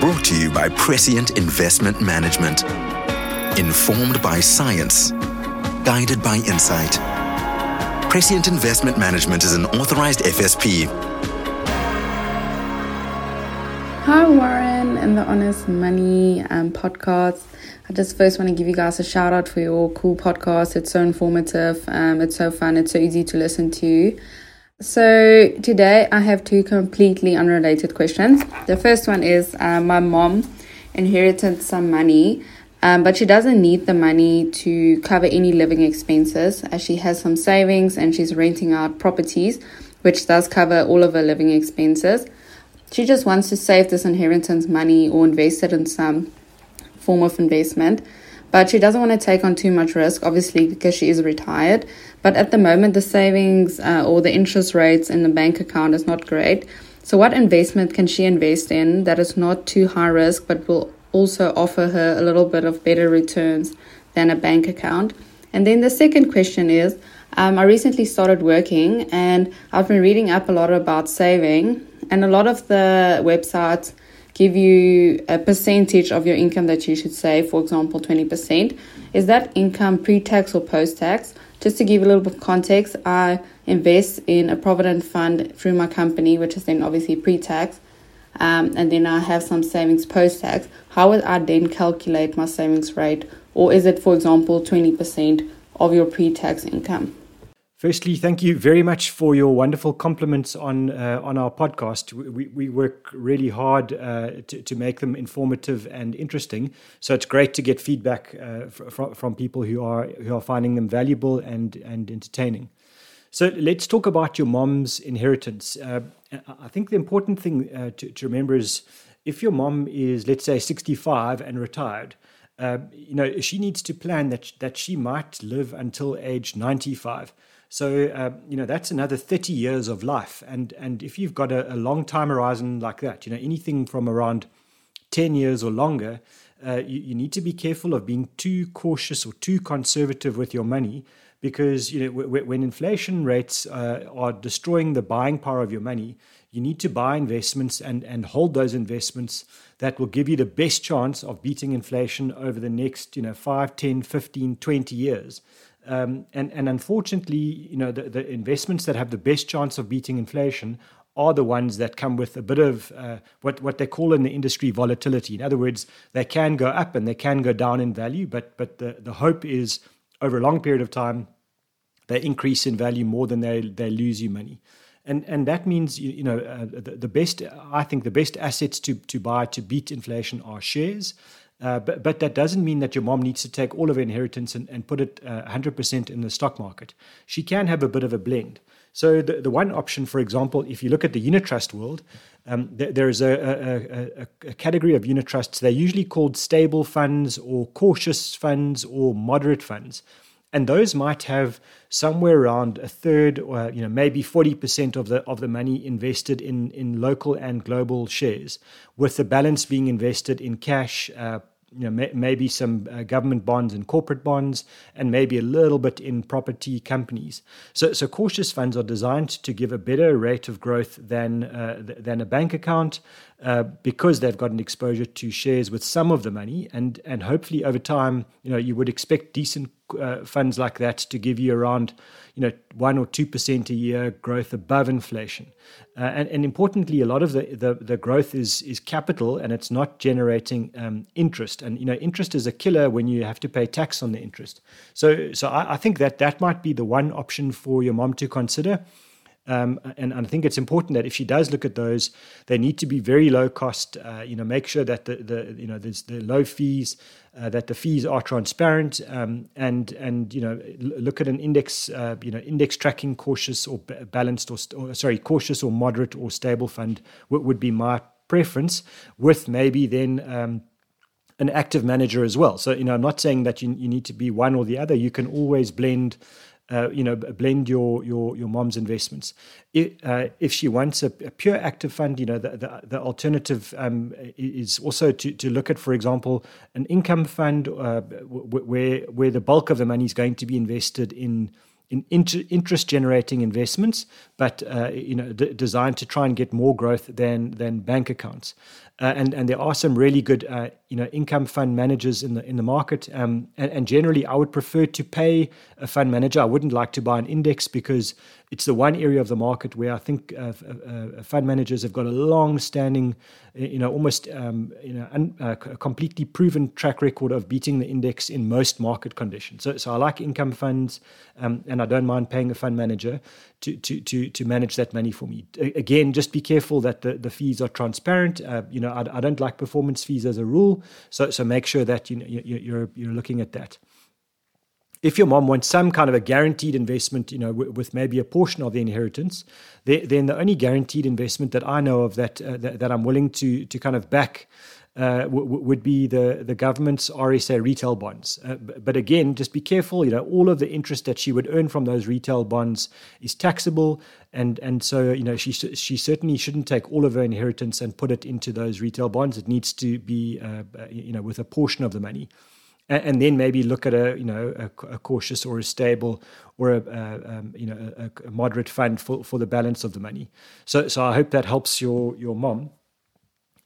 Brought to you by Prescient Investment Management. Informed by science, guided by insight. Prescient Investment Management is an authorized FSP. Hi, Warren and the Honest Money um, podcast. I just first want to give you guys a shout out for your cool podcast. It's so informative, um, it's so fun, it's so easy to listen to. So, today I have two completely unrelated questions. The first one is uh, My mom inherited some money, um, but she doesn't need the money to cover any living expenses as she has some savings and she's renting out properties, which does cover all of her living expenses. She just wants to save this inheritance money or invest it in some form of investment but she doesn't want to take on too much risk, obviously, because she is retired. But at the moment, the savings uh, or the interest rates in the bank account is not great. So, what investment can she invest in that is not too high risk but will also offer her a little bit of better returns than a bank account? And then the second question is um, I recently started working and I've been reading up a lot about saving, and a lot of the websites give you a percentage of your income that you should save, for example, 20%. Is that income pre tax or post tax? Just to give a little bit of context, I invest in a provident fund through my company, which is then obviously pre tax. Um, and then I have some savings post tax. How would I then calculate my savings rate? Or is it, for example, 20% of your pre tax income? Firstly, thank you very much for your wonderful compliments on uh, on our podcast. We, we work really hard uh, to, to make them informative and interesting. So it's great to get feedback uh, from, from people who are who are finding them valuable and and entertaining. So let's talk about your mom's inheritance. Uh, I think the important thing uh, to, to remember is if your mom is, let's say, 65 and retired, uh, you know, she needs to plan that that she might live until age 95. So uh, you know that's another thirty years of life, and and if you've got a, a, long time horizon like that, you know anything from around ten years or longer, uh, you, you, need to be careful of being too cautious or too conservative with your money, because you know w- when inflation rates uh, are destroying the buying power of your money, you need to buy investments and and hold those investments that will give you the best chance of beating inflation over the next you know 5 10 15 20 years um, and, and unfortunately, you know, the, the investments that have the best chance of beating inflation are the ones that come with a bit of uh, what what they call in the industry volatility. In other words, they can go up and they can go down in value, but but the, the hope is over a long period of time they increase in value more than they they lose you money. And and that means you, you know uh, the, the best I think the best assets to to buy to beat inflation are shares. Uh, but, but that doesn't mean that your mom needs to take all of her inheritance and, and put it uh, 100% in the stock market. She can have a bit of a blend. So, the, the one option, for example, if you look at the unit trust world, um, th- there's a, a, a, a, category of unit trusts. They're usually called stable funds or cautious funds or moderate funds. And those might have somewhere around a third or you know maybe 40% of the of the money invested in in local and global shares with the balance being invested in cash uh, you know, may, maybe some uh, government bonds and corporate bonds, and maybe a little bit in property companies. So, so cautious funds are designed to give a better rate of growth than uh, th- than a bank account uh, because they've got an exposure to shares with some of the money, and and hopefully over time, you know, you would expect decent uh, funds like that to give you around you know one or two percent a year growth above inflation, uh, and, and importantly, a lot of the, the, the growth is is capital and it's not generating um, interest. And you know, interest is a killer when you have to pay tax on the interest. So so I, I think that that might be the one option for your mom to consider. Um, and, and, I think it's important that if she does look at those, they need to be very low cost. Uh, you know, make sure that the, the you know there's the low fees, uh, that the fees are transparent, um, and and you know look at an index, uh, you know, index tracking cautious or balanced or, or, sorry cautious or moderate or stable fund w- would be my preference. With maybe then. Um, an active manager as well. So, you know, I'm not saying that you, you need to be one or the other. You can always blend uh, you know, blend your your your mom's investments. If, uh, if she wants a, a, pure active fund, you know, the the, the alternative um, is also to, to look at, for example, an income fund uh, where where the bulk of the money is going to be invested in in inter- interest generating investments, but uh, you know d- designed to try and get more growth than than bank accounts. Uh, and and there are some really good uh, you know income fund managers in the in the market. Um, and, and, generally, I would prefer to pay a fund manager. I wouldn't like to buy an index because it's the one area of the market where I think uh, uh fund managers have got a long-standing, you know, almost um, you know un, uh, completely proven track record of beating the index in most market conditions. So so I like income funds, um, and I don't mind paying a fund manager to to to to manage that money for me. Again, just be careful that the, the fees are transparent. Uh, you know, I, I, don't like performance fees as a rule, so so make sure that you know you're you're looking at that. If your mom wants some kind of a guaranteed investment, you know, w- with maybe a portion of the inheritance, then the only guaranteed investment that I know of that uh, that, that I'm willing to to kind of back uh, w- would be the, the government's RSA retail bonds. Uh, but again, just be careful. You know, all of the interest that she would earn from those retail bonds is taxable, and and so you know she she certainly shouldn't take all of her inheritance and put it into those retail bonds. It needs to be uh, you know with a portion of the money. And, and then maybe look at a you know a, a cautious or a stable or a, a um, you know a, a moderate fund for, for the balance of the money. So so I hope that helps your your mom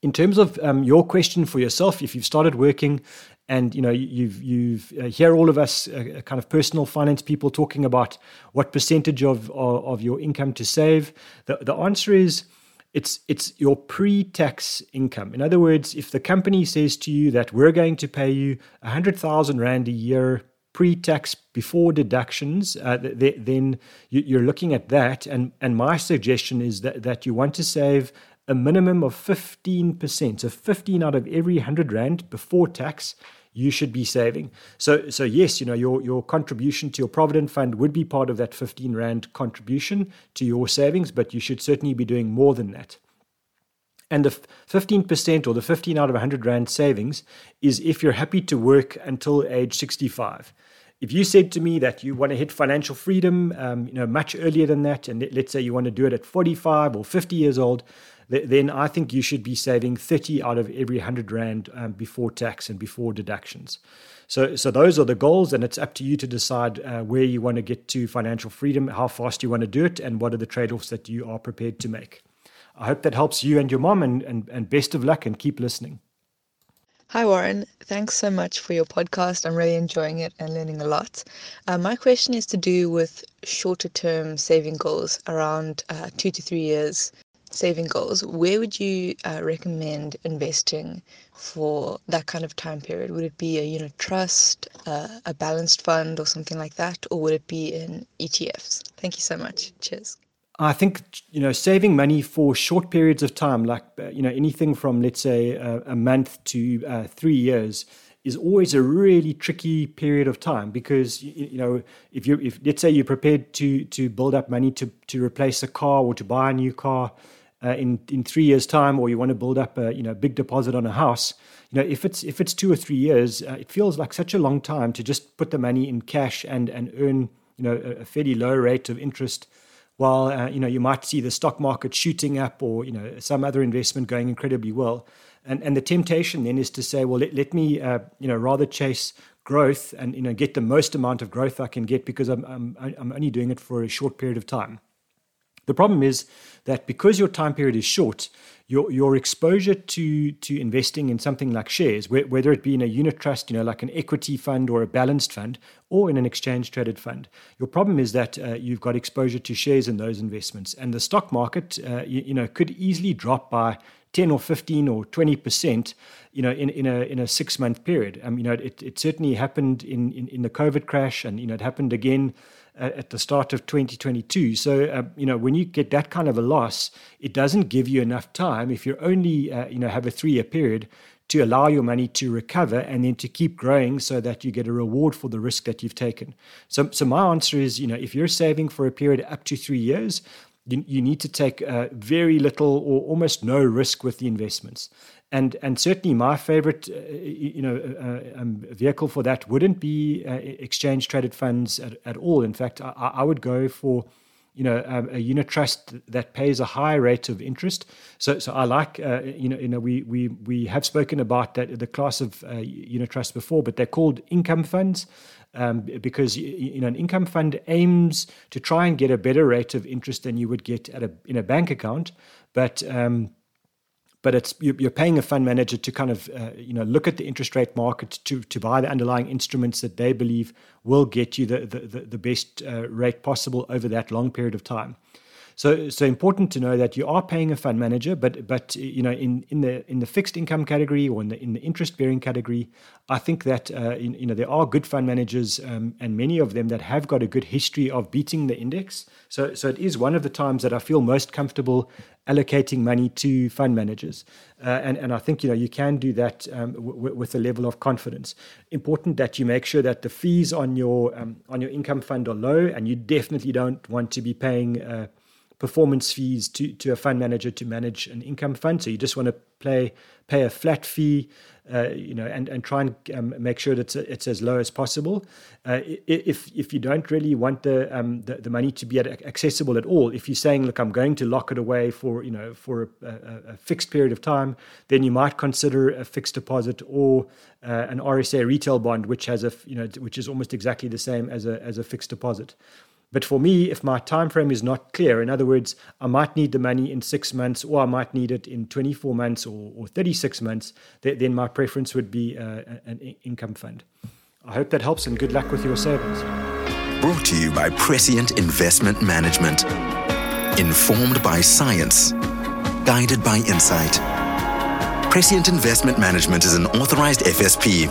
in terms of um, your question for yourself, if you've started working and you know you've you've uh, hear all of us uh, kind of personal finance people talking about what percentage of, of, of your income to save, the the answer is it's it's your pre-tax income. In other words, if the company says to you that we're going to pay you a hundred thousand rand a year pre-tax before deductions, uh, th- then you, are looking at that. And and my suggestion is that that you want to save a minimum of 15%. So 15 out of every 100 Rand before tax you should be saving. So, so yes, you know, your, your contribution to your provident fund would be part of that 15 Rand contribution to your savings, but you should certainly be doing more than that. And the 15% or the 15 out of 100 Rand savings is if you're happy to work until age 65. If you said to me that you want to hit financial freedom, um, you know, much earlier than that, and let's say you want to do it at 45 or 50 years old, then I think you should be saving 30 out of every 100 Rand um, before tax and before deductions. So, so those are the goals, and it's up to you to decide uh, where you want to get to financial freedom, how fast you want to do it, and what are the trade offs that you are prepared to make. I hope that helps you and your mom, and, and, and best of luck and keep listening. Hi, Warren. Thanks so much for your podcast. I'm really enjoying it and learning a lot. Uh, my question is to do with shorter term saving goals around uh, two to three years saving goals, where would you uh, recommend investing for that kind of time period? Would it be a unit trust, uh, a balanced fund, or something like that, or would it be in ETFs? Thank you so much. Cheers. I think you know saving money for short periods of time, like uh, you know anything from let's say a, month to uh, three years, is always a really tricky period of time because you, you, know if you if let's say you're prepared to to build up money to to replace a car or to buy a new car uh, in in three years' time, or you want to build up a you know big deposit on a house, you know if it's if it's two or three years, uh, it feels like such a long time to just put the money in cash and and earn you know a, fairly low rate of interest, while uh, you know you might see the stock market shooting up or you know some other investment going incredibly well, and and the temptation then is to say, well, let, let me uh, you know rather chase growth and you know get the most amount of growth I can get because I'm I'm I'm only doing it for a short period of time. The problem is that because your time period is short, your your exposure to to investing in something like shares, whether it be in a unit trust, you know, like an equity fund or a balanced fund, or in an exchange traded fund, your problem is that uh, you've got exposure to shares in those investments, and the stock market, uh, you, you know, could easily drop by 10 or 15 or 20 percent you know in, in a in a six month period. Um, you know it, it certainly happened in, in in the covid crash and you know it happened again at the start of 2022. So, uh, you know, when you get that kind of a loss, it doesn't give you enough time if you only, uh, you know, have a three year period to allow your money to recover and then to keep growing so that you get a reward for the risk that you've taken. So, so my answer is, you know, if you're saving for a period up to three years, you, you need to take uh, very little or almost no risk with the investments. And and certainly my favorite uh, you know uh, um, vehicle for that wouldn't be uh, exchange traded funds at, at, all. In fact I, I, would go for you know, um, a unit trust that pays a high rate of interest. So, so I like, uh, you know, you know, we we we have spoken about that the class of uh, unit trusts before, but they're called income funds. Um, because you know an income fund aims to try and get a better rate of interest than you would get at a in a bank account, but um, but it's you're paying a fund manager to kind of uh, you know look at the interest rate market to to buy the underlying instruments that they believe will get you the the, the best uh, rate possible over that long period of time. So, so important to know that you are paying a fund manager, but but you know in, in the in the fixed income category or in the in the interest bearing category, I think that uh, in, you know there are good fund managers um, and many of them that have got a good history of beating the index. So so it is one of the times that I feel most comfortable allocating money to fund managers, uh, and and I think you know you can do that um, w- with a level of confidence. Important that you make sure that the fees on your um, on your income fund are low, and you definitely don't want to be paying. Uh, performance fees to, to a fund manager to manage an income fund. So you just want to play, pay a flat fee, uh, you know, and, and try and um, make sure that it's, it's as low as possible. Uh, if if you don't really want the, um, the, the money to be accessible at all, if you're saying, look, I'm going to lock it away for you know for a, a, fixed period of time, then you might consider a fixed deposit or uh, an RSA retail bond, which has a you know which is almost exactly the same as a as a fixed deposit. But for me, if my time frame is not clear, in other words, I might need the money in six months, or I might need it in 24 months or, or 36 months, th- then my preference would be uh, an income fund. I hope that helps, and good luck with your savings. Brought to you by Prescient Investment Management. Informed by science, guided by insight. Prescient Investment Management is an authorized FSP